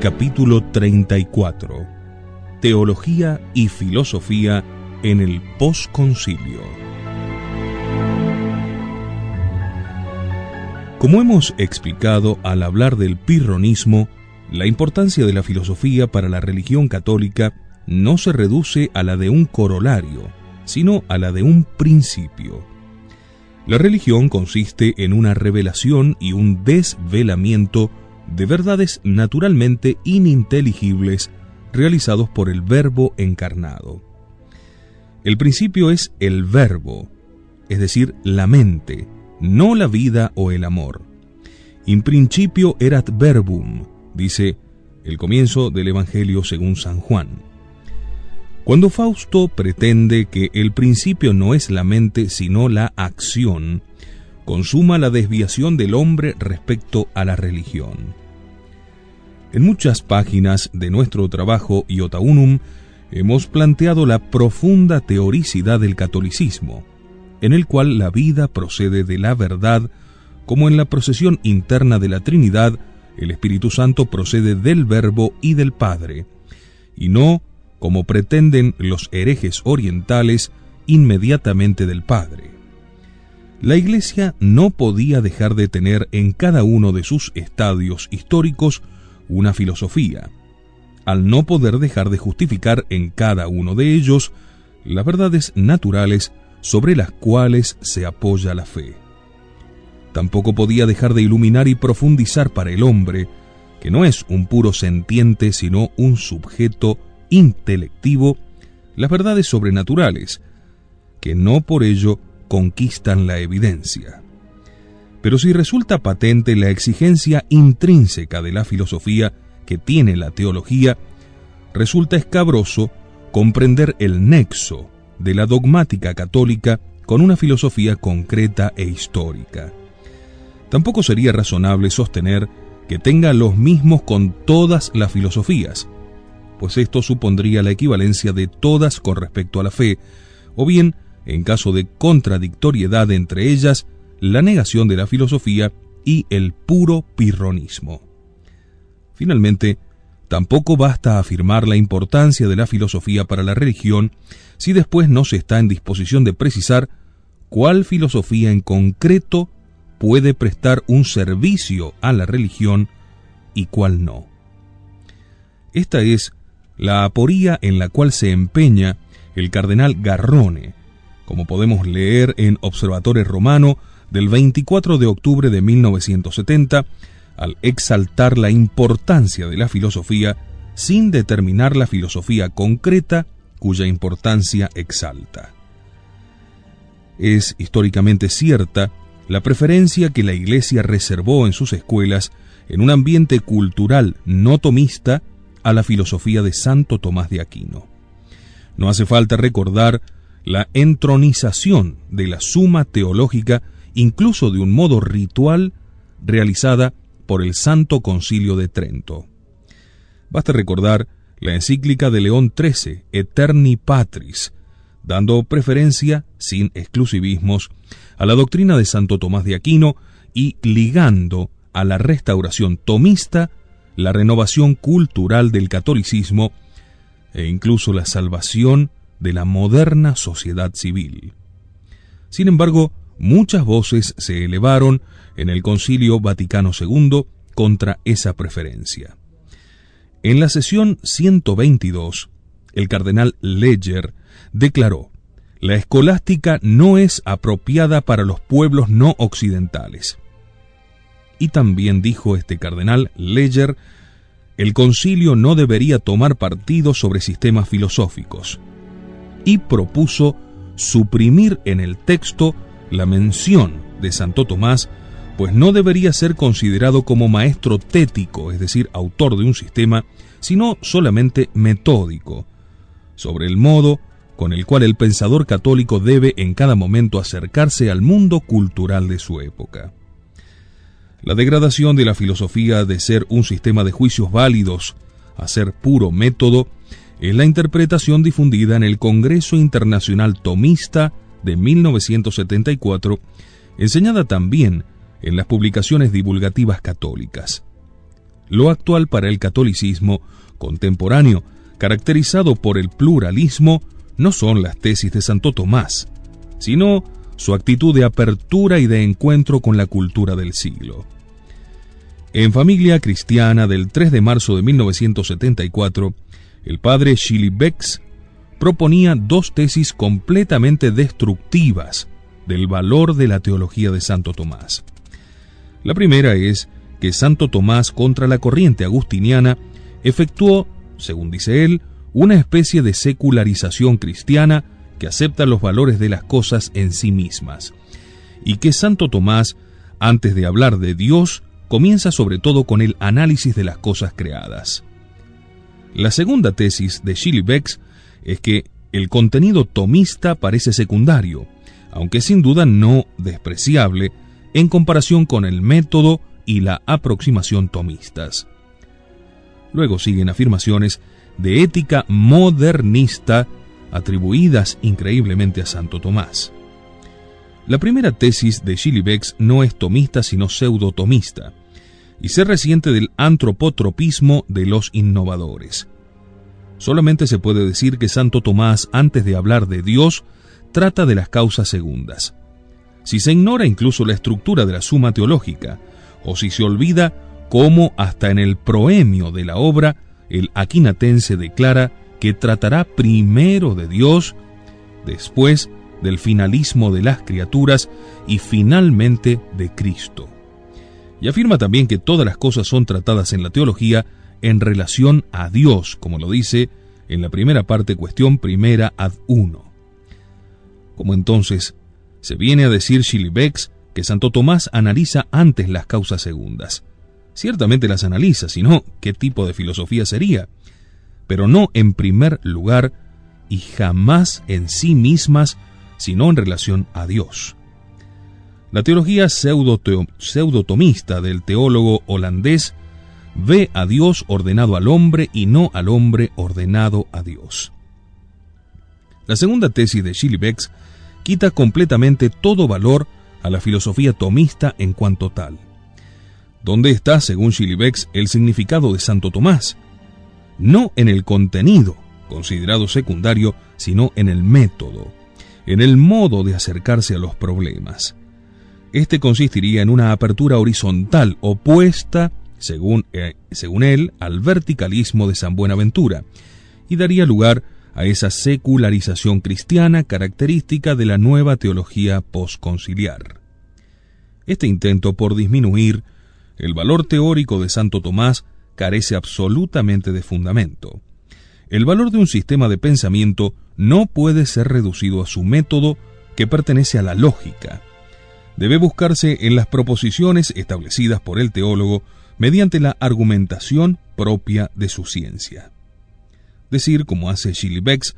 Capítulo 34 Teología y Filosofía en el Postconcilio Como hemos explicado al hablar del pirronismo, la importancia de la filosofía para la religión católica no se reduce a la de un corolario, sino a la de un principio. La religión consiste en una revelación y un desvelamiento de verdades naturalmente ininteligibles realizados por el Verbo encarnado. El principio es el Verbo, es decir, la mente, no la vida o el amor. In principio erat verbum, dice el comienzo del Evangelio según San Juan. Cuando Fausto pretende que el principio no es la mente sino la acción, consuma la desviación del hombre respecto a la religión. En muchas páginas de nuestro trabajo Iota Unum hemos planteado la profunda teoricidad del catolicismo, en el cual la vida procede de la verdad, como en la procesión interna de la Trinidad, el Espíritu Santo procede del Verbo y del Padre, y no, como pretenden los herejes orientales, inmediatamente del Padre. La Iglesia no podía dejar de tener en cada uno de sus estadios históricos una filosofía, al no poder dejar de justificar en cada uno de ellos las verdades naturales sobre las cuales se apoya la fe. Tampoco podía dejar de iluminar y profundizar para el hombre, que no es un puro sentiente sino un sujeto intelectivo, las verdades sobrenaturales, que no por ello conquistan la evidencia. Pero si resulta patente la exigencia intrínseca de la filosofía que tiene la teología, resulta escabroso comprender el nexo de la dogmática católica con una filosofía concreta e histórica. Tampoco sería razonable sostener que tenga los mismos con todas las filosofías, pues esto supondría la equivalencia de todas con respecto a la fe, o bien, en caso de contradictoriedad entre ellas, la negación de la filosofía y el puro pirronismo. Finalmente, tampoco basta afirmar la importancia de la filosofía para la religión si después no se está en disposición de precisar cuál filosofía en concreto puede prestar un servicio a la religión y cuál no. Esta es la aporía en la cual se empeña el cardenal Garrone, como podemos leer en Observatore Romano del 24 de octubre de 1970, al exaltar la importancia de la filosofía sin determinar la filosofía concreta cuya importancia exalta. Es históricamente cierta la preferencia que la Iglesia reservó en sus escuelas en un ambiente cultural no tomista a la filosofía de Santo Tomás de Aquino. No hace falta recordar la entronización de la suma teológica incluso de un modo ritual realizada por el Santo Concilio de Trento. Basta recordar la encíclica de León XIII, Eterni Patris, dando preferencia, sin exclusivismos, a la doctrina de Santo Tomás de Aquino y ligando a la restauración tomista la renovación cultural del catolicismo e incluso la salvación de la moderna sociedad civil. Sin embargo, muchas voces se elevaron en el Concilio Vaticano II contra esa preferencia. En la sesión 122, el cardenal Ledger declaró, la escolástica no es apropiada para los pueblos no occidentales. Y también dijo este cardenal Ledger, el concilio no debería tomar partido sobre sistemas filosóficos, y propuso suprimir en el texto la mención de Santo Tomás, pues no debería ser considerado como maestro tético, es decir, autor de un sistema, sino solamente metódico, sobre el modo con el cual el pensador católico debe en cada momento acercarse al mundo cultural de su época. La degradación de la filosofía de ser un sistema de juicios válidos a ser puro método es la interpretación difundida en el Congreso Internacional Tomista de 1974, enseñada también en las publicaciones divulgativas católicas. lo actual para el catolicismo contemporáneo, caracterizado por el pluralismo, no son las tesis de Santo Tomás, sino su actitud de apertura y de encuentro con la cultura del siglo. En Familia Cristiana del 3 de marzo de 1974, el padre Shilly Becks proponía dos tesis completamente destructivas del valor de la teología de Santo Tomás. La primera es que Santo Tomás contra la corriente agustiniana efectuó, según dice él, una especie de secularización cristiana que acepta los valores de las cosas en sí mismas, y que Santo Tomás, antes de hablar de Dios, comienza sobre todo con el análisis de las cosas creadas. La segunda tesis de Shirley Becks es que el contenido tomista parece secundario, aunque sin duda no despreciable, en comparación con el método y la aproximación tomistas. Luego siguen afirmaciones de ética modernista atribuidas increíblemente a Santo Tomás. La primera tesis de Becks no es tomista sino pseudotomista, y se resiente del antropotropismo de los innovadores. Solamente se puede decir que Santo Tomás, antes de hablar de Dios, trata de las causas segundas. Si se ignora incluso la estructura de la suma teológica, o si se olvida cómo hasta en el proemio de la obra el aquinatense declara que tratará primero de Dios, después del finalismo de las criaturas y finalmente de Cristo. Y afirma también que todas las cosas son tratadas en la teología en relación a Dios, como lo dice en la primera parte, cuestión primera ad uno. Como entonces se viene a decir Becks que Santo Tomás analiza antes las causas segundas. Ciertamente las analiza, sino qué tipo de filosofía sería, pero no en primer lugar y jamás en sí mismas, sino en relación a Dios. La teología pseudotomista del teólogo holandés ve a Dios ordenado al hombre y no al hombre ordenado a Dios. La segunda tesis de Becks quita completamente todo valor a la filosofía tomista en cuanto tal. ¿Dónde está, según Becks, el significado de Santo Tomás? No en el contenido, considerado secundario, sino en el método, en el modo de acercarse a los problemas. Este consistiría en una apertura horizontal opuesta según, eh, según él, al verticalismo de San Buenaventura, y daría lugar a esa secularización cristiana característica de la nueva teología posconciliar. Este intento por disminuir el valor teórico de Santo Tomás carece absolutamente de fundamento. El valor de un sistema de pensamiento no puede ser reducido a su método que pertenece a la lógica. Debe buscarse en las proposiciones establecidas por el teólogo mediante la argumentación propia de su ciencia. Decir, como hace Becks,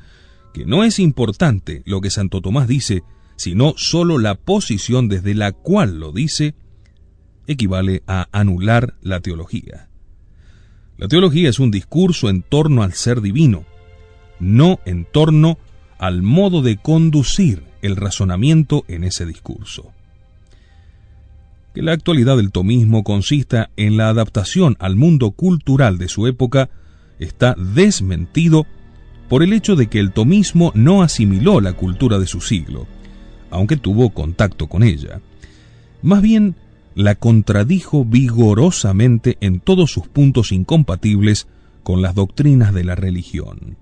que no es importante lo que Santo Tomás dice, sino sólo la posición desde la cual lo dice, equivale a anular la teología. La teología es un discurso en torno al ser divino, no en torno al modo de conducir el razonamiento en ese discurso que la actualidad del tomismo consista en la adaptación al mundo cultural de su época está desmentido por el hecho de que el tomismo no asimiló la cultura de su siglo, aunque tuvo contacto con ella. Más bien, la contradijo vigorosamente en todos sus puntos incompatibles con las doctrinas de la religión.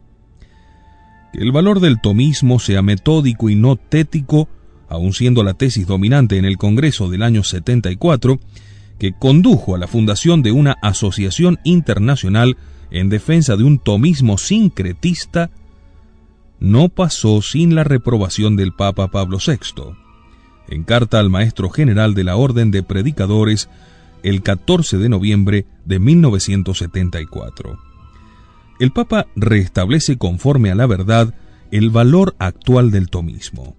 Que el valor del tomismo sea metódico y no tético aun siendo la tesis dominante en el Congreso del año 74, que condujo a la fundación de una asociación internacional en defensa de un tomismo sincretista, no pasó sin la reprobación del Papa Pablo VI. En carta al maestro general de la Orden de Predicadores, el 14 de noviembre de 1974. El Papa restablece conforme a la verdad el valor actual del tomismo.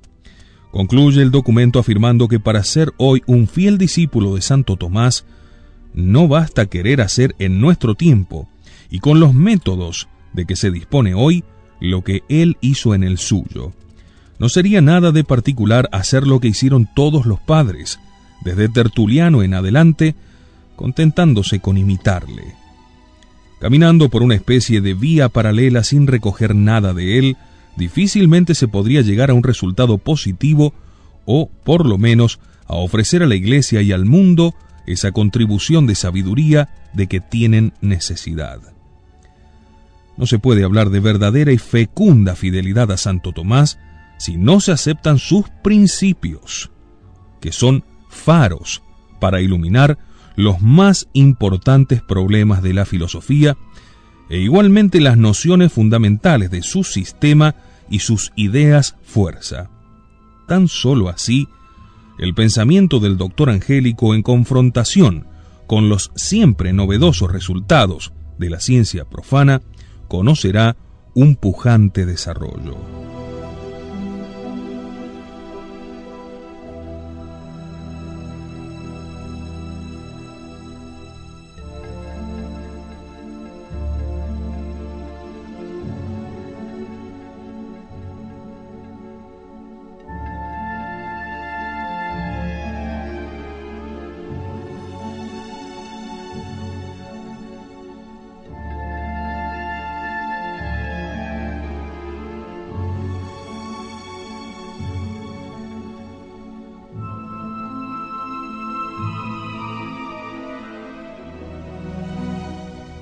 Concluye el documento afirmando que para ser hoy un fiel discípulo de Santo Tomás, no basta querer hacer en nuestro tiempo y con los métodos de que se dispone hoy lo que él hizo en el suyo. No sería nada de particular hacer lo que hicieron todos los padres, desde Tertuliano en adelante, contentándose con imitarle. Caminando por una especie de vía paralela sin recoger nada de él, difícilmente se podría llegar a un resultado positivo o, por lo menos, a ofrecer a la Iglesia y al mundo esa contribución de sabiduría de que tienen necesidad. No se puede hablar de verdadera y fecunda fidelidad a Santo Tomás si no se aceptan sus principios, que son faros para iluminar los más importantes problemas de la filosofía e igualmente las nociones fundamentales de su sistema y sus ideas fuerza. Tan solo así, el pensamiento del doctor Angélico en confrontación con los siempre novedosos resultados de la ciencia profana conocerá un pujante desarrollo.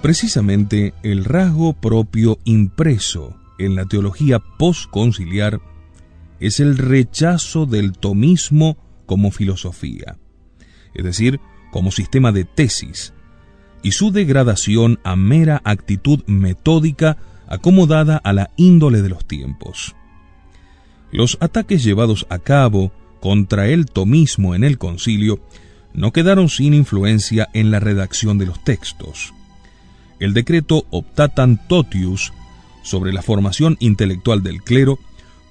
Precisamente el rasgo propio impreso en la teología postconciliar es el rechazo del tomismo como filosofía, es decir, como sistema de tesis, y su degradación a mera actitud metódica acomodada a la índole de los tiempos. Los ataques llevados a cabo contra el tomismo en el concilio no quedaron sin influencia en la redacción de los textos el decreto Optatan Totius sobre la formación intelectual del clero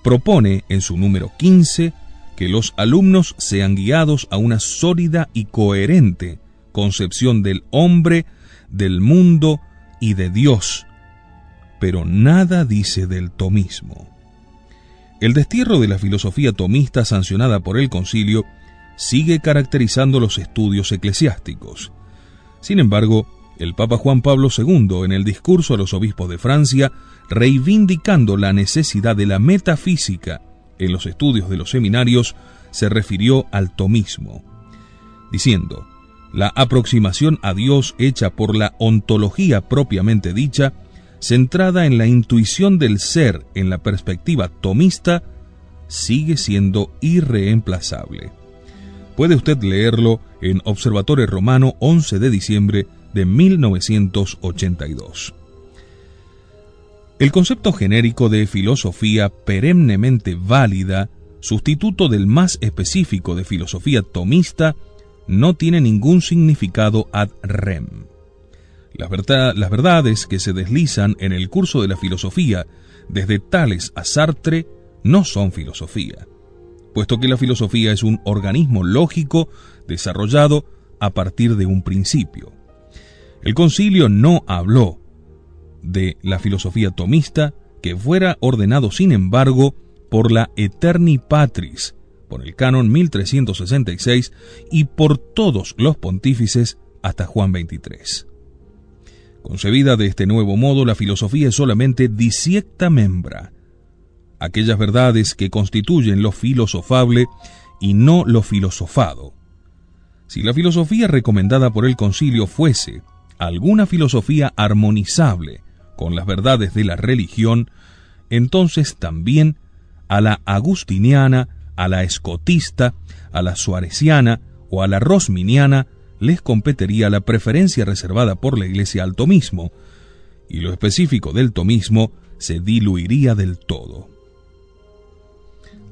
propone en su número 15 que los alumnos sean guiados a una sólida y coherente concepción del hombre, del mundo y de Dios, pero nada dice del tomismo. El destierro de la filosofía tomista sancionada por el concilio sigue caracterizando los estudios eclesiásticos. Sin embargo, el Papa Juan Pablo II en el discurso a los obispos de Francia, reivindicando la necesidad de la metafísica en los estudios de los seminarios, se refirió al tomismo, diciendo, la aproximación a Dios hecha por la ontología propiamente dicha, centrada en la intuición del ser en la perspectiva tomista, sigue siendo irreemplazable. Puede usted leerlo en Observatorio Romano 11 de diciembre de 1982. El concepto genérico de filosofía perennemente válida, sustituto del más específico de filosofía tomista, no tiene ningún significado ad rem. Las, las verdades que se deslizan en el curso de la filosofía, desde Tales a Sartre, no son filosofía, puesto que la filosofía es un organismo lógico desarrollado a partir de un principio. El concilio no habló de la filosofía tomista que fuera ordenado, sin embargo, por la Eterni Patris, por el canon 1366 y por todos los pontífices hasta Juan 23. Concebida de este nuevo modo, la filosofía es solamente disiecta membra, aquellas verdades que constituyen lo filosofable y no lo filosofado. Si la filosofía recomendada por el concilio fuese alguna filosofía armonizable con las verdades de la religión, entonces también a la agustiniana, a la escotista, a la suareciana o a la rosminiana les competiría la preferencia reservada por la Iglesia al tomismo, y lo específico del tomismo se diluiría del todo.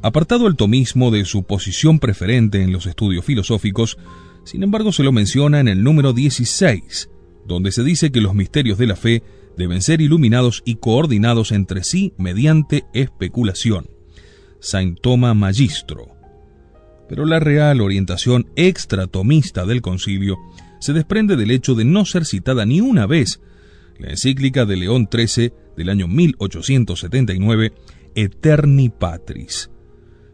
Apartado el tomismo de su posición preferente en los estudios filosóficos, sin embargo se lo menciona en el número 16, donde se dice que los misterios de la fe deben ser iluminados y coordinados entre sí mediante especulación. Saint Thomas Magistro. Pero la real orientación extratomista del concilio se desprende del hecho de no ser citada ni una vez la encíclica de León XIII del año 1879, Eterni Patris,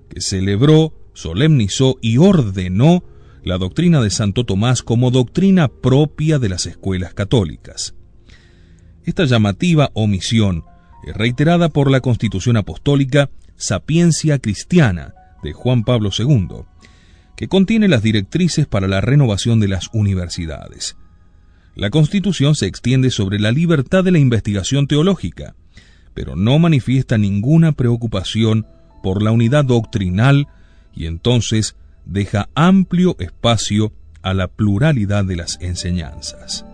que celebró, solemnizó y ordenó la doctrina de Santo Tomás como doctrina propia de las escuelas católicas. Esta llamativa omisión es reiterada por la Constitución Apostólica Sapiencia Cristiana de Juan Pablo II, que contiene las directrices para la renovación de las universidades. La Constitución se extiende sobre la libertad de la investigación teológica, pero no manifiesta ninguna preocupación por la unidad doctrinal y entonces deja amplio espacio a la pluralidad de las enseñanzas.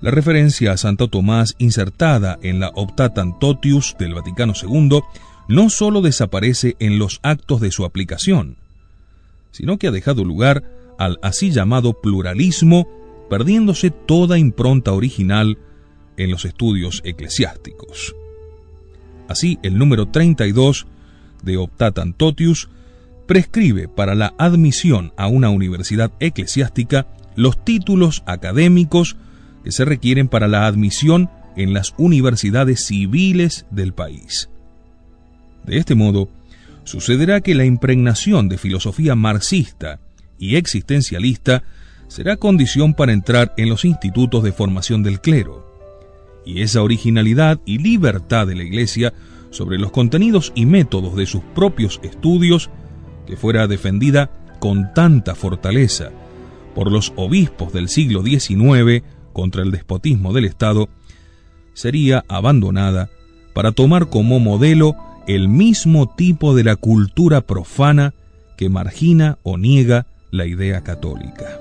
La referencia a Santo Tomás insertada en la Optatantotius Totius del Vaticano II no sólo desaparece en los actos de su aplicación, sino que ha dejado lugar al así llamado pluralismo, perdiéndose toda impronta original en los estudios eclesiásticos. Así, el número 32 de Optatantotius Totius prescribe para la admisión a una universidad eclesiástica los títulos académicos que se requieren para la admisión en las universidades civiles del país. De este modo, sucederá que la impregnación de filosofía marxista y existencialista será condición para entrar en los institutos de formación del clero, y esa originalidad y libertad de la Iglesia sobre los contenidos y métodos de sus propios estudios, que fuera defendida con tanta fortaleza por los obispos del siglo XIX contra el despotismo del Estado, sería abandonada para tomar como modelo el mismo tipo de la cultura profana que margina o niega la idea católica.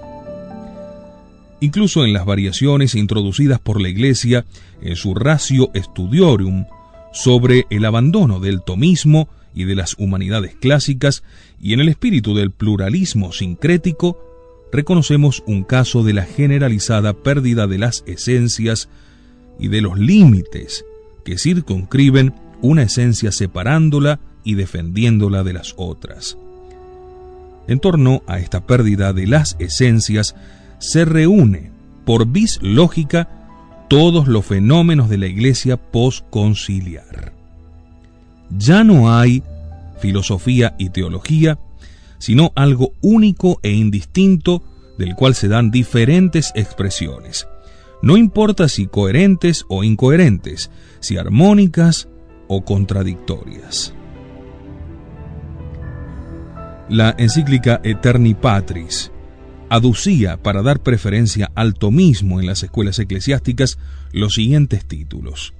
Incluso en las variaciones introducidas por la Iglesia en su Ratio Studiorum sobre el abandono del tomismo y de las humanidades clásicas y en el espíritu del pluralismo sincrético, reconocemos un caso de la generalizada pérdida de las esencias y de los límites que circunscriben una esencia separándola y defendiéndola de las otras. En torno a esta pérdida de las esencias se reúne por vis lógica todos los fenómenos de la iglesia posconciliar. Ya no hay filosofía y teología, sino algo único e indistinto del cual se dan diferentes expresiones. No importa si coherentes o incoherentes, si armónicas o contradictorias. La encíclica Eterni Patris aducía para dar preferencia al tomismo en las escuelas eclesiásticas los siguientes títulos.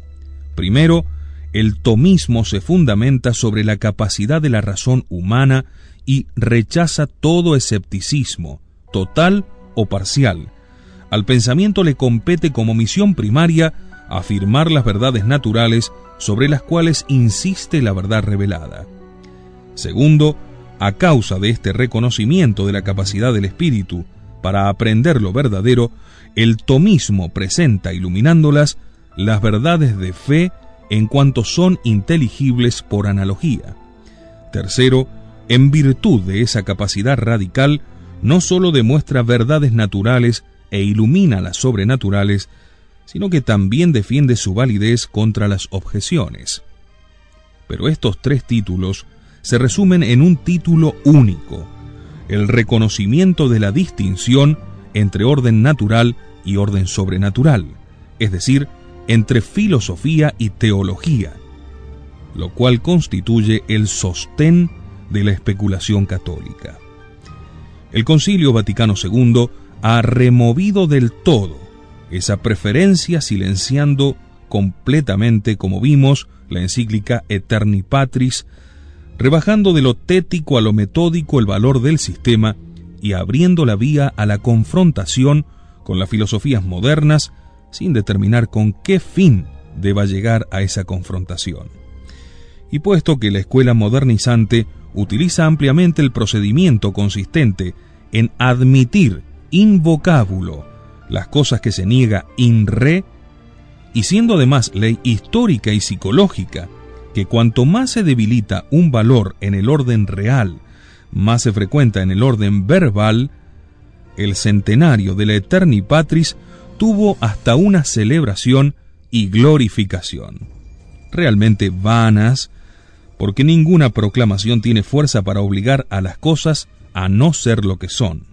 Primero, el tomismo se fundamenta sobre la capacidad de la razón humana y rechaza todo escepticismo, total o parcial. Al pensamiento le compete como misión primaria afirmar las verdades naturales sobre las cuales insiste la verdad revelada. Segundo, a causa de este reconocimiento de la capacidad del espíritu para aprender lo verdadero, el tomismo presenta, iluminándolas, las verdades de fe en cuanto son inteligibles por analogía. Tercero, en virtud de esa capacidad radical, no sólo demuestra verdades naturales e ilumina las sobrenaturales, sino que también defiende su validez contra las objeciones. Pero estos tres títulos se resumen en un título único, el reconocimiento de la distinción entre orden natural y orden sobrenatural, es decir, entre filosofía y teología, lo cual constituye el sostén de la especulación católica. El Concilio Vaticano II ha removido del todo esa preferencia silenciando completamente, como vimos, la encíclica Eterni Patris, rebajando de lo tético a lo metódico el valor del sistema y abriendo la vía a la confrontación con las filosofías modernas sin determinar con qué fin deba llegar a esa confrontación. Y puesto que la escuela modernizante utiliza ampliamente el procedimiento consistente en admitir in vocábulo las cosas que se niega in re, y siendo además ley histórica y psicológica, que cuanto más se debilita un valor en el orden real, más se frecuenta en el orden verbal, el centenario de la Eterni Patris tuvo hasta una celebración y glorificación. Realmente vanas, porque ninguna proclamación tiene fuerza para obligar a las cosas a no ser lo que son.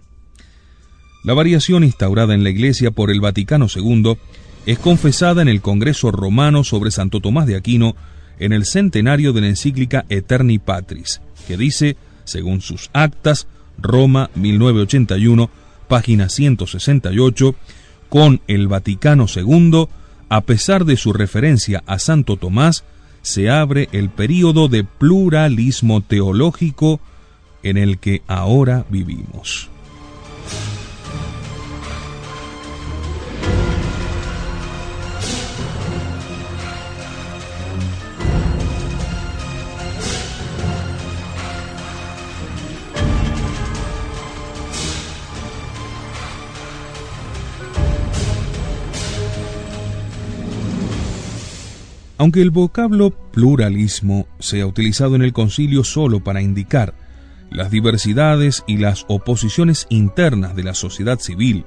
La variación instaurada en la Iglesia por el Vaticano II es confesada en el Congreso Romano sobre Santo Tomás de Aquino en el centenario de la encíclica Eterni Patris, que dice, según sus actas, Roma 1981, página 168, con el Vaticano II, a pesar de su referencia a Santo Tomás, se abre el período de pluralismo teológico en el que ahora vivimos. Aunque el vocablo pluralismo sea utilizado en el concilio solo para indicar las diversidades y las oposiciones internas de la sociedad civil,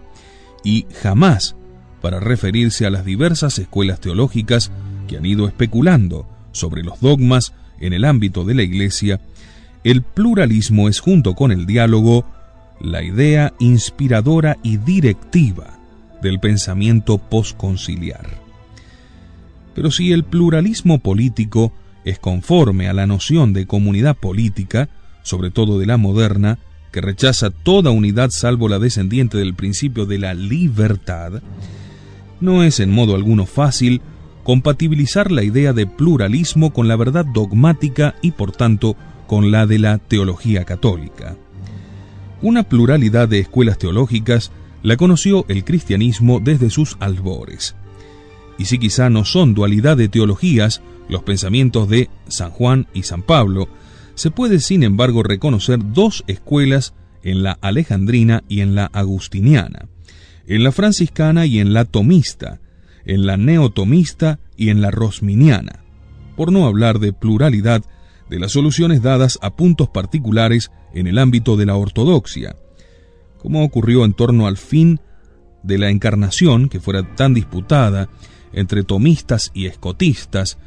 y jamás para referirse a las diversas escuelas teológicas que han ido especulando sobre los dogmas en el ámbito de la Iglesia, el pluralismo es junto con el diálogo la idea inspiradora y directiva del pensamiento posconciliar. Pero si el pluralismo político es conforme a la noción de comunidad política, sobre todo de la moderna, que rechaza toda unidad salvo la descendiente del principio de la libertad, no es en modo alguno fácil compatibilizar la idea de pluralismo con la verdad dogmática y por tanto con la de la teología católica. Una pluralidad de escuelas teológicas la conoció el cristianismo desde sus albores y si quizá no son dualidad de teologías los pensamientos de San Juan y San Pablo, se puede sin embargo reconocer dos escuelas en la alejandrina y en la agustiniana, en la franciscana y en la tomista, en la neotomista y en la rosminiana, por no hablar de pluralidad de las soluciones dadas a puntos particulares en el ámbito de la ortodoxia, como ocurrió en torno al fin de la encarnación que fuera tan disputada entre tomistas y escotistas,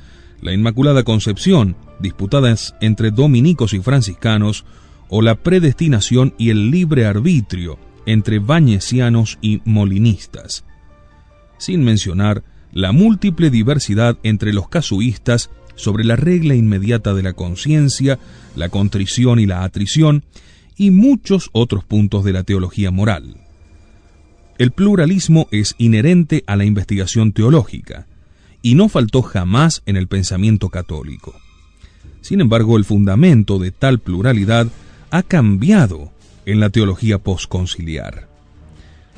la Inmaculada Concepción, disputadas entre dominicos y franciscanos, o la predestinación y el libre arbitrio entre bañesianos y molinistas. Sin mencionar la múltiple diversidad entre los casuístas sobre la regla inmediata de la conciencia, la contrición y la atrición, y muchos otros puntos de la teología moral. El pluralismo es inherente a la investigación teológica y no faltó jamás en el pensamiento católico. Sin embargo, el fundamento de tal pluralidad ha cambiado en la teología posconciliar.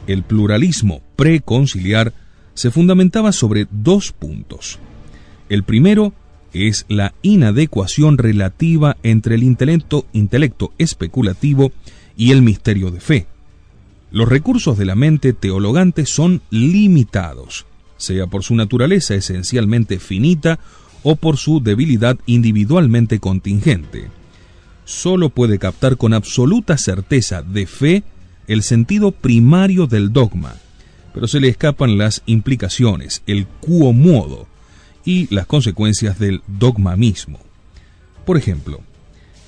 El pluralismo preconciliar se fundamentaba sobre dos puntos. El primero es la inadecuación relativa entre el intelecto, intelecto especulativo y el misterio de fe. Los recursos de la mente teologante son limitados, sea por su naturaleza esencialmente finita o por su debilidad individualmente contingente. Solo puede captar con absoluta certeza de fe el sentido primario del dogma, pero se le escapan las implicaciones, el cuo modo y las consecuencias del dogma mismo. Por ejemplo,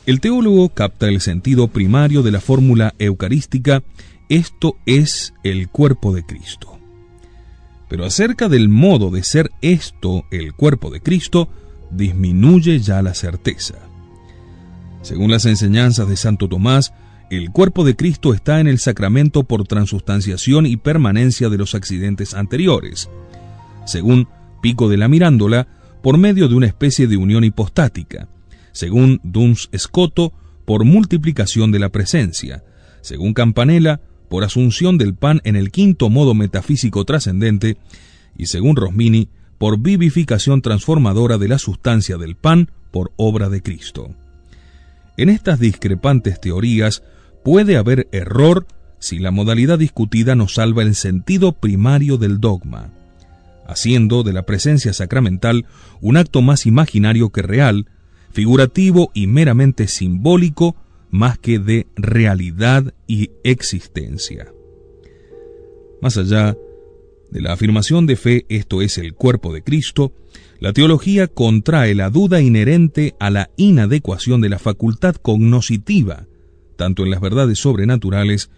el teólogo capta el sentido primario de la fórmula eucarística esto es el cuerpo de Cristo. Pero acerca del modo de ser esto el cuerpo de Cristo, disminuye ya la certeza. Según las enseñanzas de Santo Tomás, el cuerpo de Cristo está en el sacramento por transustanciación y permanencia de los accidentes anteriores. Según Pico de la Mirándola, por medio de una especie de unión hipostática. Según Duns Escoto, por multiplicación de la presencia. Según Campanella, por asunción del pan en el quinto modo metafísico trascendente, y según Rosmini, por vivificación transformadora de la sustancia del pan por obra de Cristo. En estas discrepantes teorías puede haber error si la modalidad discutida no salva el sentido primario del dogma, haciendo de la presencia sacramental un acto más imaginario que real, figurativo y meramente simbólico más que de realidad y existencia. Más allá de la afirmación de fe, esto es el cuerpo de Cristo, la teología contrae la duda inherente a la inadecuación de la facultad cognoscitiva, tanto en las verdades sobrenaturales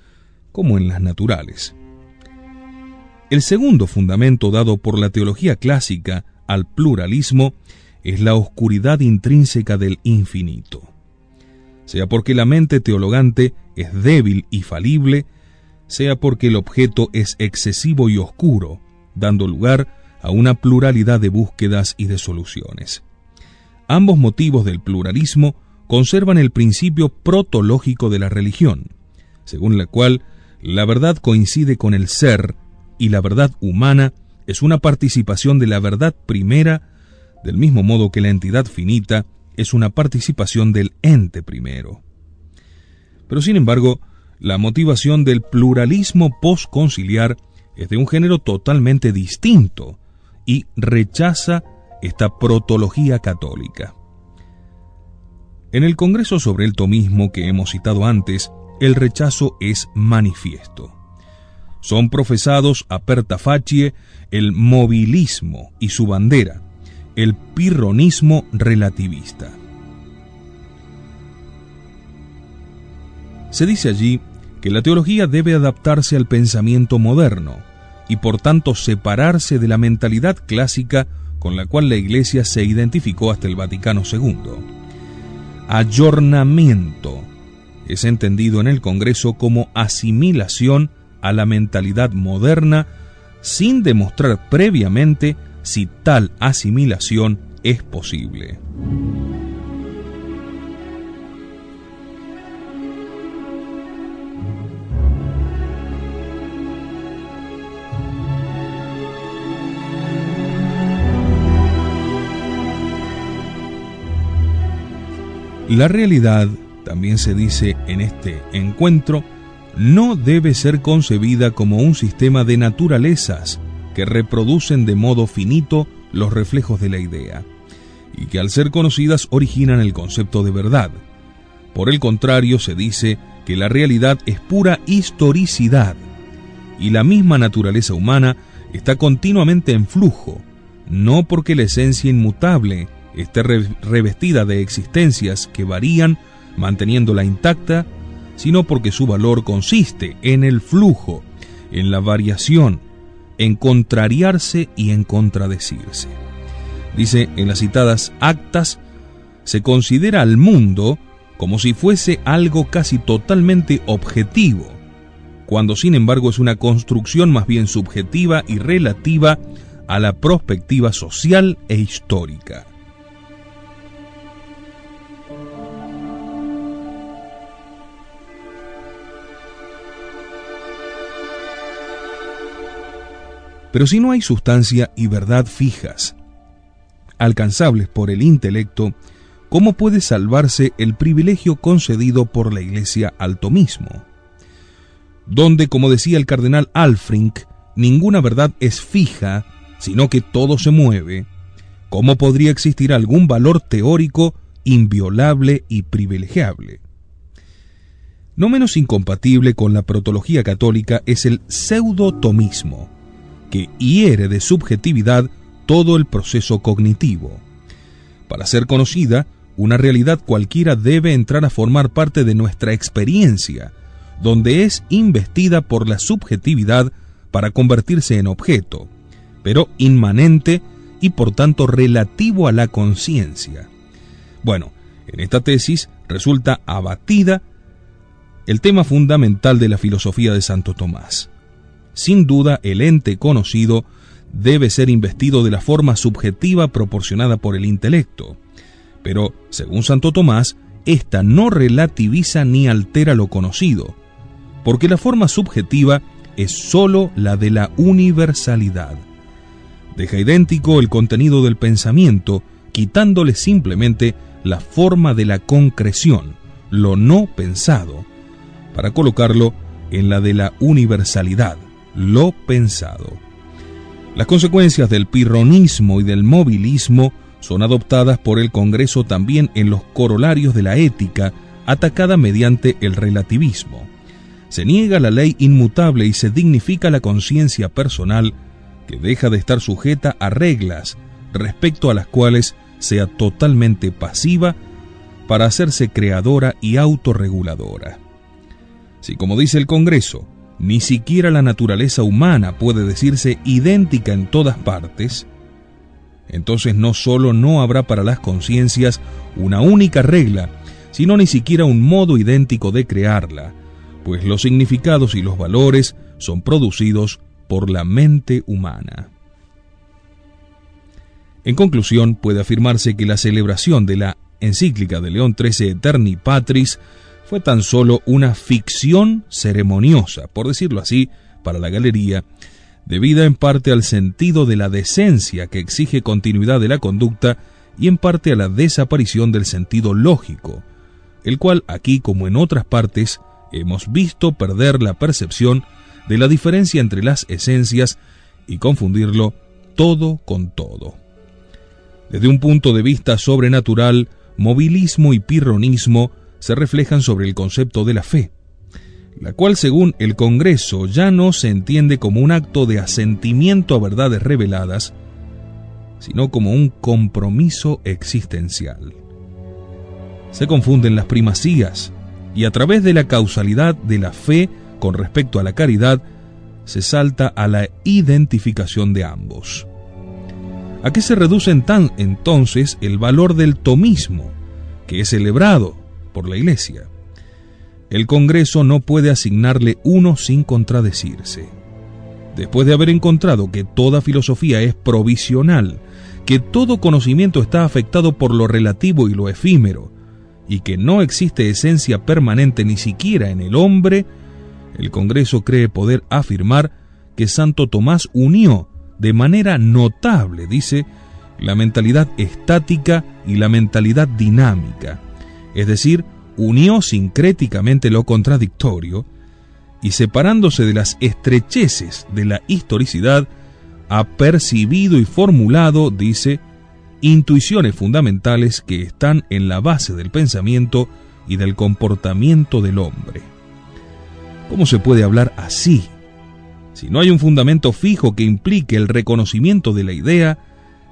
como en las naturales. El segundo fundamento dado por la teología clásica al pluralismo es la oscuridad intrínseca del infinito. Sea porque la mente teologante es débil y falible, sea porque el objeto es excesivo y oscuro, dando lugar a una pluralidad de búsquedas y de soluciones. Ambos motivos del pluralismo conservan el principio protológico de la religión, según la cual la verdad coincide con el ser y la verdad humana es una participación de la verdad primera, del mismo modo que la entidad finita es una participación del ente primero. Pero sin embargo, la motivación del pluralismo postconciliar es de un género totalmente distinto y rechaza esta protología católica. En el Congreso sobre el Tomismo que hemos citado antes, el rechazo es manifiesto. Son profesados a perta facie el movilismo y su bandera, el pirronismo relativista. Se dice allí que la teología debe adaptarse al pensamiento moderno y por tanto separarse de la mentalidad clásica con la cual la Iglesia se identificó hasta el Vaticano II. Ayornamiento es entendido en el Congreso como asimilación a la mentalidad moderna sin demostrar previamente si tal asimilación es posible. La realidad, también se dice en este encuentro, no debe ser concebida como un sistema de naturalezas que reproducen de modo finito los reflejos de la idea, y que al ser conocidas originan el concepto de verdad. Por el contrario, se dice que la realidad es pura historicidad, y la misma naturaleza humana está continuamente en flujo, no porque la esencia inmutable esté revestida de existencias que varían manteniéndola intacta, sino porque su valor consiste en el flujo, en la variación, en contrariarse y en contradecirse. Dice en las citadas actas, se considera al mundo como si fuese algo casi totalmente objetivo, cuando sin embargo es una construcción más bien subjetiva y relativa a la perspectiva social e histórica. Pero si no hay sustancia y verdad fijas, alcanzables por el intelecto, ¿cómo puede salvarse el privilegio concedido por la Iglesia al tomismo? Donde, como decía el cardenal Alfrink, ninguna verdad es fija, sino que todo se mueve, ¿cómo podría existir algún valor teórico inviolable y privilegiable? No menos incompatible con la protología católica es el pseudotomismo, que hiere de subjetividad todo el proceso cognitivo. Para ser conocida, una realidad cualquiera debe entrar a formar parte de nuestra experiencia, donde es investida por la subjetividad para convertirse en objeto, pero inmanente y por tanto relativo a la conciencia. Bueno, en esta tesis resulta abatida el tema fundamental de la filosofía de Santo Tomás. Sin duda, el ente conocido debe ser investido de la forma subjetiva proporcionada por el intelecto. Pero, según Santo Tomás, ésta no relativiza ni altera lo conocido, porque la forma subjetiva es sólo la de la universalidad. Deja idéntico el contenido del pensamiento, quitándole simplemente la forma de la concreción, lo no pensado, para colocarlo en la de la universalidad lo pensado. Las consecuencias del pirronismo y del movilismo son adoptadas por el Congreso también en los corolarios de la ética, atacada mediante el relativismo. Se niega la ley inmutable y se dignifica la conciencia personal, que deja de estar sujeta a reglas respecto a las cuales sea totalmente pasiva para hacerse creadora y autorreguladora. Si como dice el Congreso, ni siquiera la naturaleza humana puede decirse idéntica en todas partes, entonces no solo no habrá para las conciencias una única regla, sino ni siquiera un modo idéntico de crearla, pues los significados y los valores son producidos por la mente humana. En conclusión, puede afirmarse que la celebración de la encíclica de León XIII Eterni Patris fue tan solo una ficción ceremoniosa, por decirlo así, para la galería, debida en parte al sentido de la decencia que exige continuidad de la conducta y en parte a la desaparición del sentido lógico, el cual aquí como en otras partes hemos visto perder la percepción de la diferencia entre las esencias y confundirlo todo con todo. Desde un punto de vista sobrenatural, movilismo y pirronismo se reflejan sobre el concepto de la fe, la cual según el Congreso ya no se entiende como un acto de asentimiento a verdades reveladas, sino como un compromiso existencial. Se confunden las primacías y a través de la causalidad de la fe con respecto a la caridad, se salta a la identificación de ambos. ¿A qué se reduce entonces el valor del tomismo, que es celebrado por la Iglesia? El Congreso no puede asignarle uno sin contradecirse. Después de haber encontrado que toda filosofía es provisional, que todo conocimiento está afectado por lo relativo y lo efímero, y que no existe esencia permanente ni siquiera en el hombre, el Congreso cree poder afirmar que Santo Tomás unió de manera notable, dice, la mentalidad estática y la mentalidad dinámica, es decir, unió sincréticamente lo contradictorio y separándose de las estrecheces de la historicidad, ha percibido y formulado, dice, intuiciones fundamentales que están en la base del pensamiento y del comportamiento del hombre. ¿Cómo se puede hablar así si no hay un fundamento fijo que implique el reconocimiento de la idea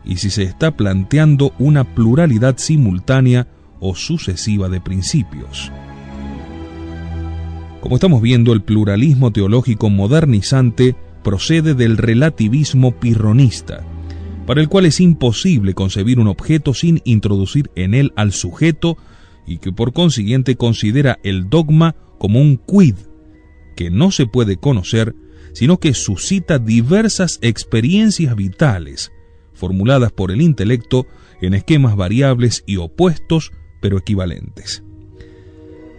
y si se está planteando una pluralidad simultánea o sucesiva de principios. Como estamos viendo, el pluralismo teológico modernizante procede del relativismo pirronista, para el cual es imposible concebir un objeto sin introducir en él al sujeto y que por consiguiente considera el dogma como un quid que no se puede conocer sino que suscita diversas experiencias vitales, formuladas por el intelecto en esquemas variables y opuestos, pero equivalentes.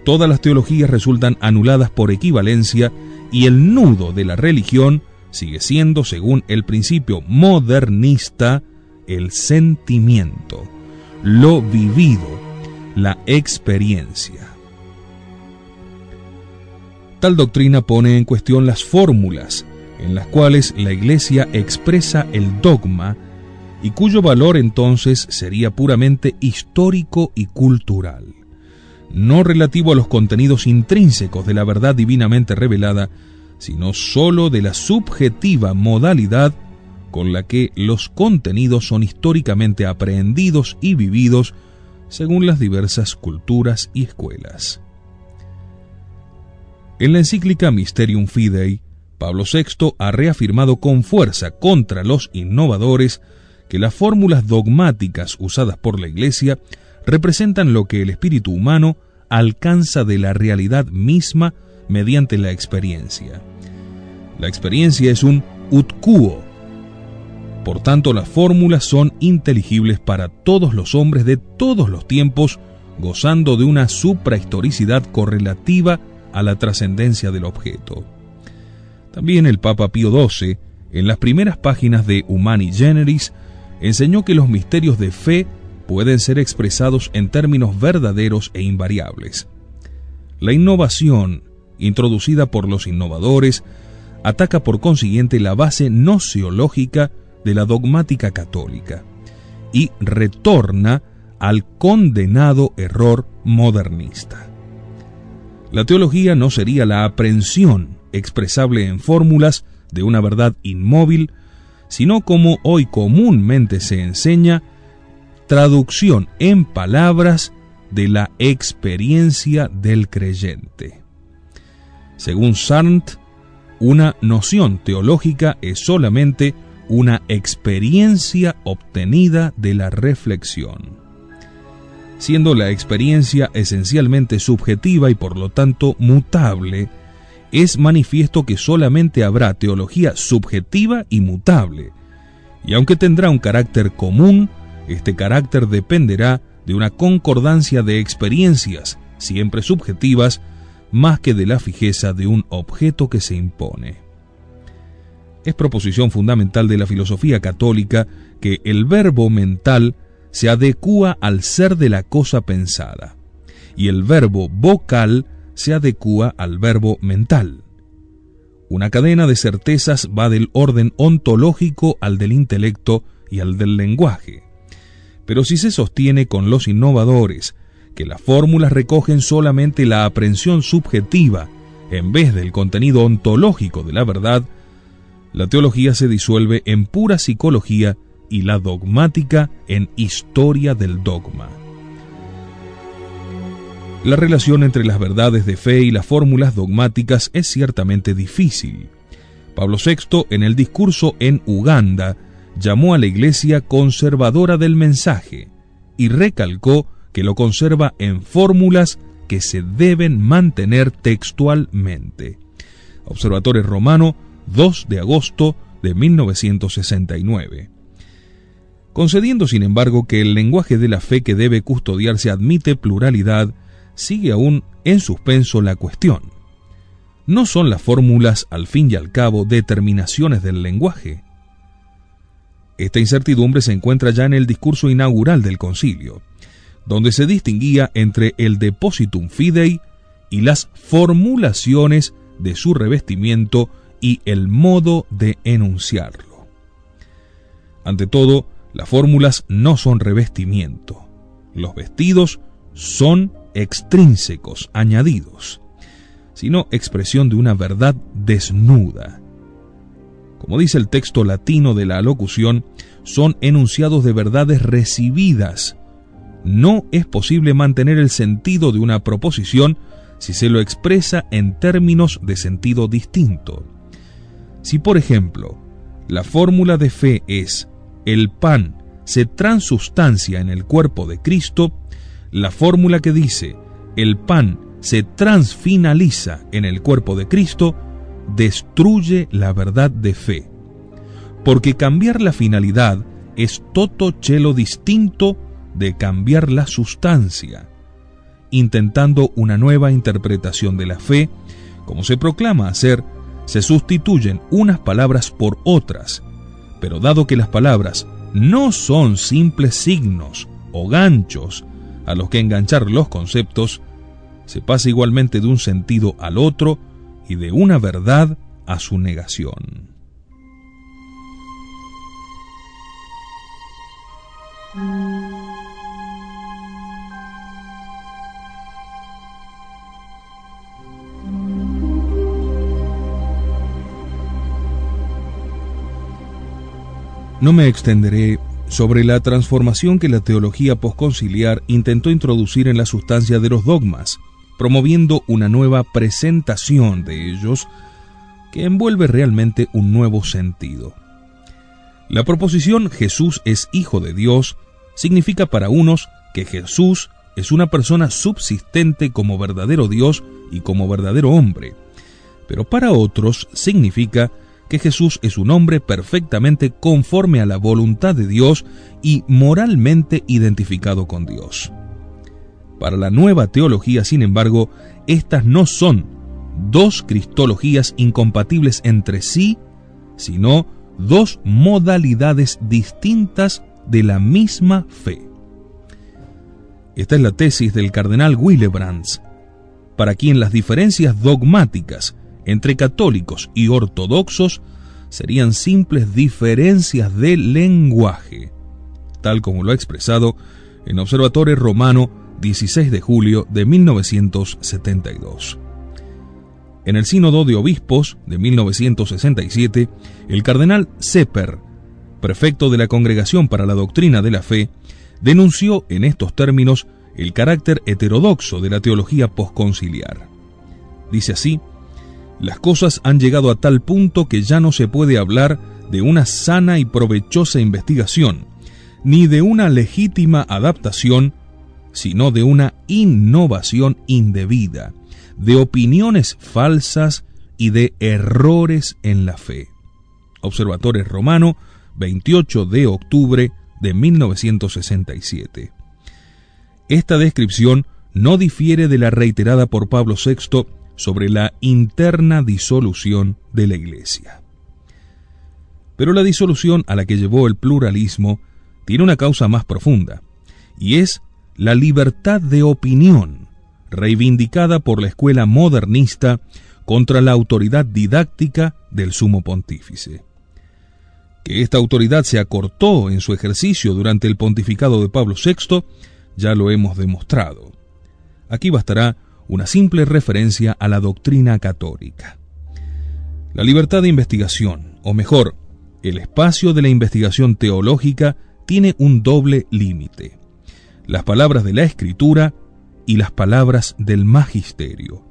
Todas las teologías resultan anuladas por equivalencia y el nudo de la religión sigue siendo, según el principio modernista, el sentimiento, lo vivido, la experiencia. Tal doctrina pone en cuestión las fórmulas en las cuales la Iglesia expresa el dogma y cuyo valor entonces sería puramente histórico y cultural, no relativo a los contenidos intrínsecos de la verdad divinamente revelada, sino sólo de la subjetiva modalidad con la que los contenidos son históricamente aprehendidos y vividos según las diversas culturas y escuelas. En la encíclica Mysterium Fidei, Pablo VI ha reafirmado con fuerza contra los innovadores que las fórmulas dogmáticas usadas por la Iglesia representan lo que el espíritu humano alcanza de la realidad misma mediante la experiencia. La experiencia es un utquo. Por tanto, las fórmulas son inteligibles para todos los hombres de todos los tiempos, gozando de una suprahistoricidad correlativa a la trascendencia del objeto. También el Papa Pío XII, en las primeras páginas de Humani Generis, enseñó que los misterios de fe pueden ser expresados en términos verdaderos e invariables. La innovación, introducida por los innovadores, ataca por consiguiente la base nociológica de la dogmática católica y retorna al condenado error modernista. La teología no sería la aprehensión expresable en fórmulas de una verdad inmóvil, sino como hoy comúnmente se enseña, traducción en palabras de la experiencia del creyente. Según Sant, una noción teológica es solamente una experiencia obtenida de la reflexión. Siendo la experiencia esencialmente subjetiva y por lo tanto mutable, es manifiesto que solamente habrá teología subjetiva y mutable. Y aunque tendrá un carácter común, este carácter dependerá de una concordancia de experiencias, siempre subjetivas, más que de la fijeza de un objeto que se impone. Es proposición fundamental de la filosofía católica que el verbo mental se adecúa al ser de la cosa pensada, y el verbo vocal se adecúa al verbo mental. Una cadena de certezas va del orden ontológico al del intelecto y al del lenguaje. Pero si se sostiene con los innovadores que las fórmulas recogen solamente la aprehensión subjetiva en vez del contenido ontológico de la verdad, la teología se disuelve en pura psicología y la dogmática en historia del dogma. La relación entre las verdades de fe y las fórmulas dogmáticas es ciertamente difícil. Pablo VI, en el discurso en Uganda, llamó a la Iglesia conservadora del mensaje y recalcó que lo conserva en fórmulas que se deben mantener textualmente. Observatorio Romano, 2 de agosto de 1969. Concediendo, sin embargo, que el lenguaje de la fe que debe custodiarse admite pluralidad, sigue aún en suspenso la cuestión. ¿No son las fórmulas, al fin y al cabo, determinaciones del lenguaje? Esta incertidumbre se encuentra ya en el discurso inaugural del concilio donde se distinguía entre el depositum fidei y las formulaciones de su revestimiento y el modo de enunciarlo. Ante todo, las fórmulas no son revestimiento. Los vestidos son extrínsecos, añadidos, sino expresión de una verdad desnuda. Como dice el texto latino de la alocución, son enunciados de verdades recibidas no es posible mantener el sentido de una proposición si se lo expresa en términos de sentido distinto. Si, por ejemplo, la fórmula de fe es el pan se transustancia en el cuerpo de Cristo, la fórmula que dice el pan se transfinaliza en el cuerpo de Cristo destruye la verdad de fe. Porque cambiar la finalidad es todo chelo distinto de cambiar la sustancia, intentando una nueva interpretación de la fe, como se proclama hacer, se sustituyen unas palabras por otras, pero dado que las palabras no son simples signos o ganchos a los que enganchar los conceptos, se pasa igualmente de un sentido al otro y de una verdad a su negación. No me extenderé sobre la transformación que la teología posconciliar intentó introducir en la sustancia de los dogmas, promoviendo una nueva presentación de ellos que envuelve realmente un nuevo sentido. La proposición Jesús es Hijo de Dios significa para unos que Jesús es una persona subsistente como verdadero Dios y como verdadero hombre, pero para otros significa que Jesús es un hombre perfectamente conforme a la voluntad de Dios y moralmente identificado con Dios. Para la nueva teología, sin embargo, estas no son dos cristologías incompatibles entre sí, sino dos modalidades distintas de la misma fe. Esta es la tesis del cardenal Willebrands, para quien las diferencias dogmáticas entre católicos y ortodoxos serían simples diferencias de lenguaje, tal como lo ha expresado en Observatorio Romano 16 de julio de 1972. En el Sínodo de Obispos de 1967, el cardenal Sepper, prefecto de la Congregación para la Doctrina de la Fe, denunció en estos términos el carácter heterodoxo de la teología posconciliar. Dice así, Las cosas han llegado a tal punto que ya no se puede hablar de una sana y provechosa investigación, ni de una legítima adaptación, sino de una innovación indebida, de opiniones falsas y de errores en la fe. Observatorio Romano, 28 de octubre de 1967. Esta descripción no difiere de la reiterada por Pablo VI sobre la interna disolución de la Iglesia. Pero la disolución a la que llevó el pluralismo tiene una causa más profunda, y es la libertad de opinión, reivindicada por la escuela modernista contra la autoridad didáctica del sumo pontífice. Que esta autoridad se acortó en su ejercicio durante el pontificado de Pablo VI, ya lo hemos demostrado. Aquí bastará una simple referencia a la doctrina católica. La libertad de investigación, o mejor, el espacio de la investigación teológica, tiene un doble límite. Las palabras de la escritura y las palabras del magisterio.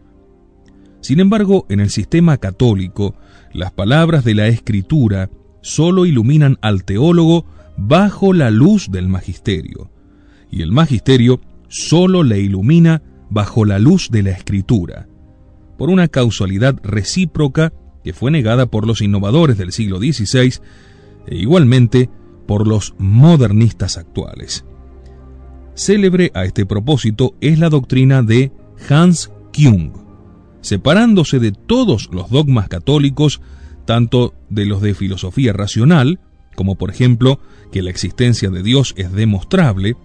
Sin embargo, en el sistema católico, las palabras de la escritura solo iluminan al teólogo bajo la luz del magisterio, y el magisterio solo le ilumina bajo la luz de la escritura, por una causalidad recíproca que fue negada por los innovadores del siglo XVI e igualmente por los modernistas actuales. Célebre a este propósito es la doctrina de Hans Küng, separándose de todos los dogmas católicos, tanto de los de filosofía racional, como por ejemplo que la existencia de Dios es demostrable,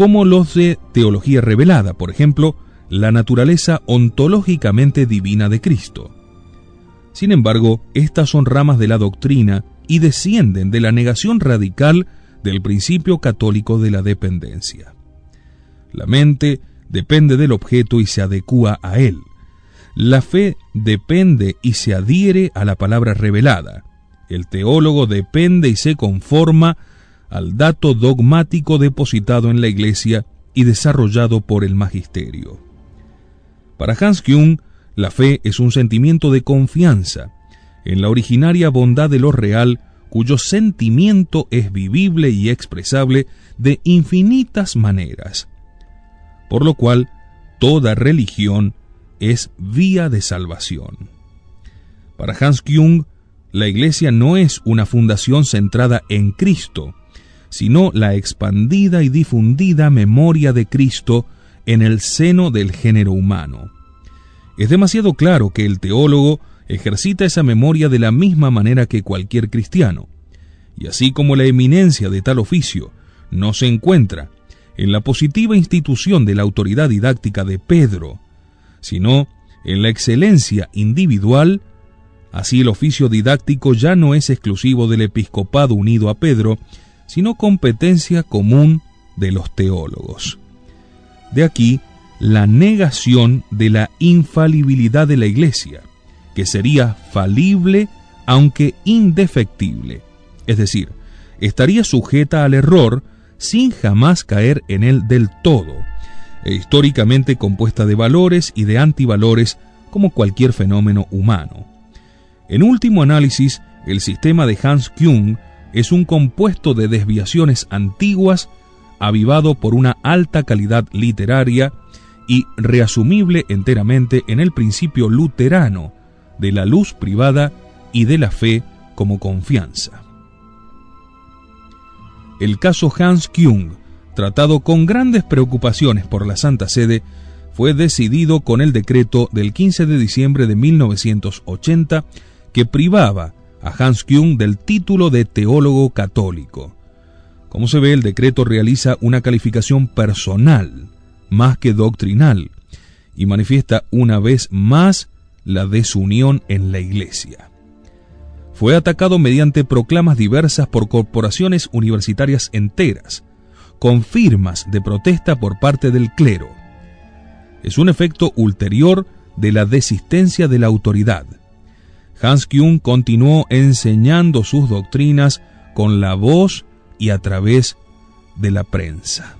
como los de teología revelada, por ejemplo, la naturaleza ontológicamente divina de Cristo. Sin embargo, estas son ramas de la doctrina y descienden de la negación radical del principio católico de la dependencia. La mente depende del objeto y se adecúa a él. La fe depende y se adhiere a la palabra revelada. El teólogo depende y se conforma al dato dogmático depositado en la Iglesia y desarrollado por el magisterio. Para Hans Küng, la fe es un sentimiento de confianza en la originaria bondad de lo real, cuyo sentimiento es vivible y expresable de infinitas maneras, por lo cual toda religión es vía de salvación. Para Hans Küng, la Iglesia no es una fundación centrada en Cristo, sino la expandida y difundida memoria de Cristo en el seno del género humano. Es demasiado claro que el teólogo ejercita esa memoria de la misma manera que cualquier cristiano, y así como la eminencia de tal oficio no se encuentra en la positiva institución de la autoridad didáctica de Pedro, sino en la excelencia individual, así el oficio didáctico ya no es exclusivo del episcopado unido a Pedro, sino competencia común de los teólogos. De aquí la negación de la infalibilidad de la Iglesia, que sería falible aunque indefectible, es decir, estaría sujeta al error sin jamás caer en él del todo, e históricamente compuesta de valores y de antivalores como cualquier fenómeno humano. En último análisis, el sistema de Hans Küng es un compuesto de desviaciones antiguas avivado por una alta calidad literaria y reasumible enteramente en el principio luterano de la luz privada y de la fe como confianza. El caso Hans Küng, tratado con grandes preocupaciones por la Santa Sede, fue decidido con el decreto del 15 de diciembre de 1980 que privaba a Hans Küng del título de teólogo católico. Como se ve, el decreto realiza una calificación personal, más que doctrinal, y manifiesta una vez más la desunión en la Iglesia. Fue atacado mediante proclamas diversas por corporaciones universitarias enteras, con firmas de protesta por parte del clero. Es un efecto ulterior de la desistencia de la autoridad, Hans Küng continuó enseñando sus doctrinas con la voz y a través de la prensa.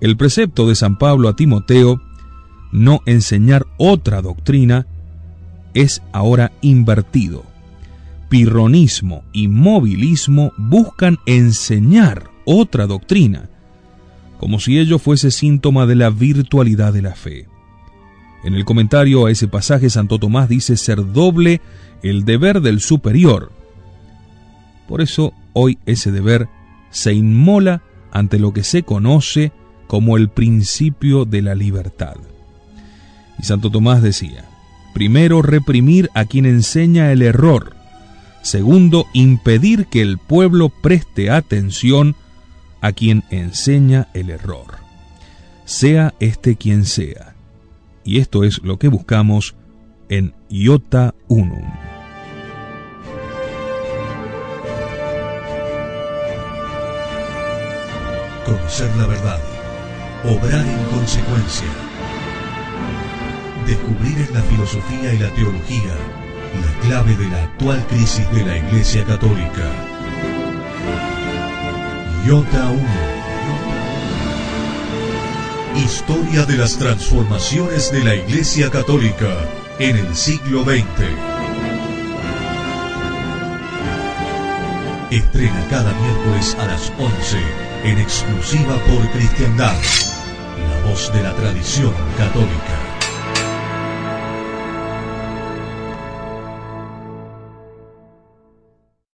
El precepto de San Pablo a Timoteo, no enseñar otra doctrina, es ahora invertido. Pirronismo y movilismo buscan enseñar otra doctrina, como si ello fuese síntoma de la virtualidad de la fe. En el comentario a ese pasaje, Santo Tomás dice ser doble el deber del superior. Por eso hoy ese deber se inmola ante lo que se conoce como el principio de la libertad. Y Santo Tomás decía, primero reprimir a quien enseña el error, segundo impedir que el pueblo preste atención a quien enseña el error, sea este quien sea. Y esto es lo que buscamos en Iota Unum. Conocer la verdad, obrar en consecuencia, descubrir en la filosofía y la teología la clave de la actual crisis de la Iglesia Católica. Iota 1 Historia de las transformaciones de la Iglesia Católica en el siglo XX. Estrena cada miércoles a las 11 en exclusiva por Cristiandad, la voz de la tradición católica.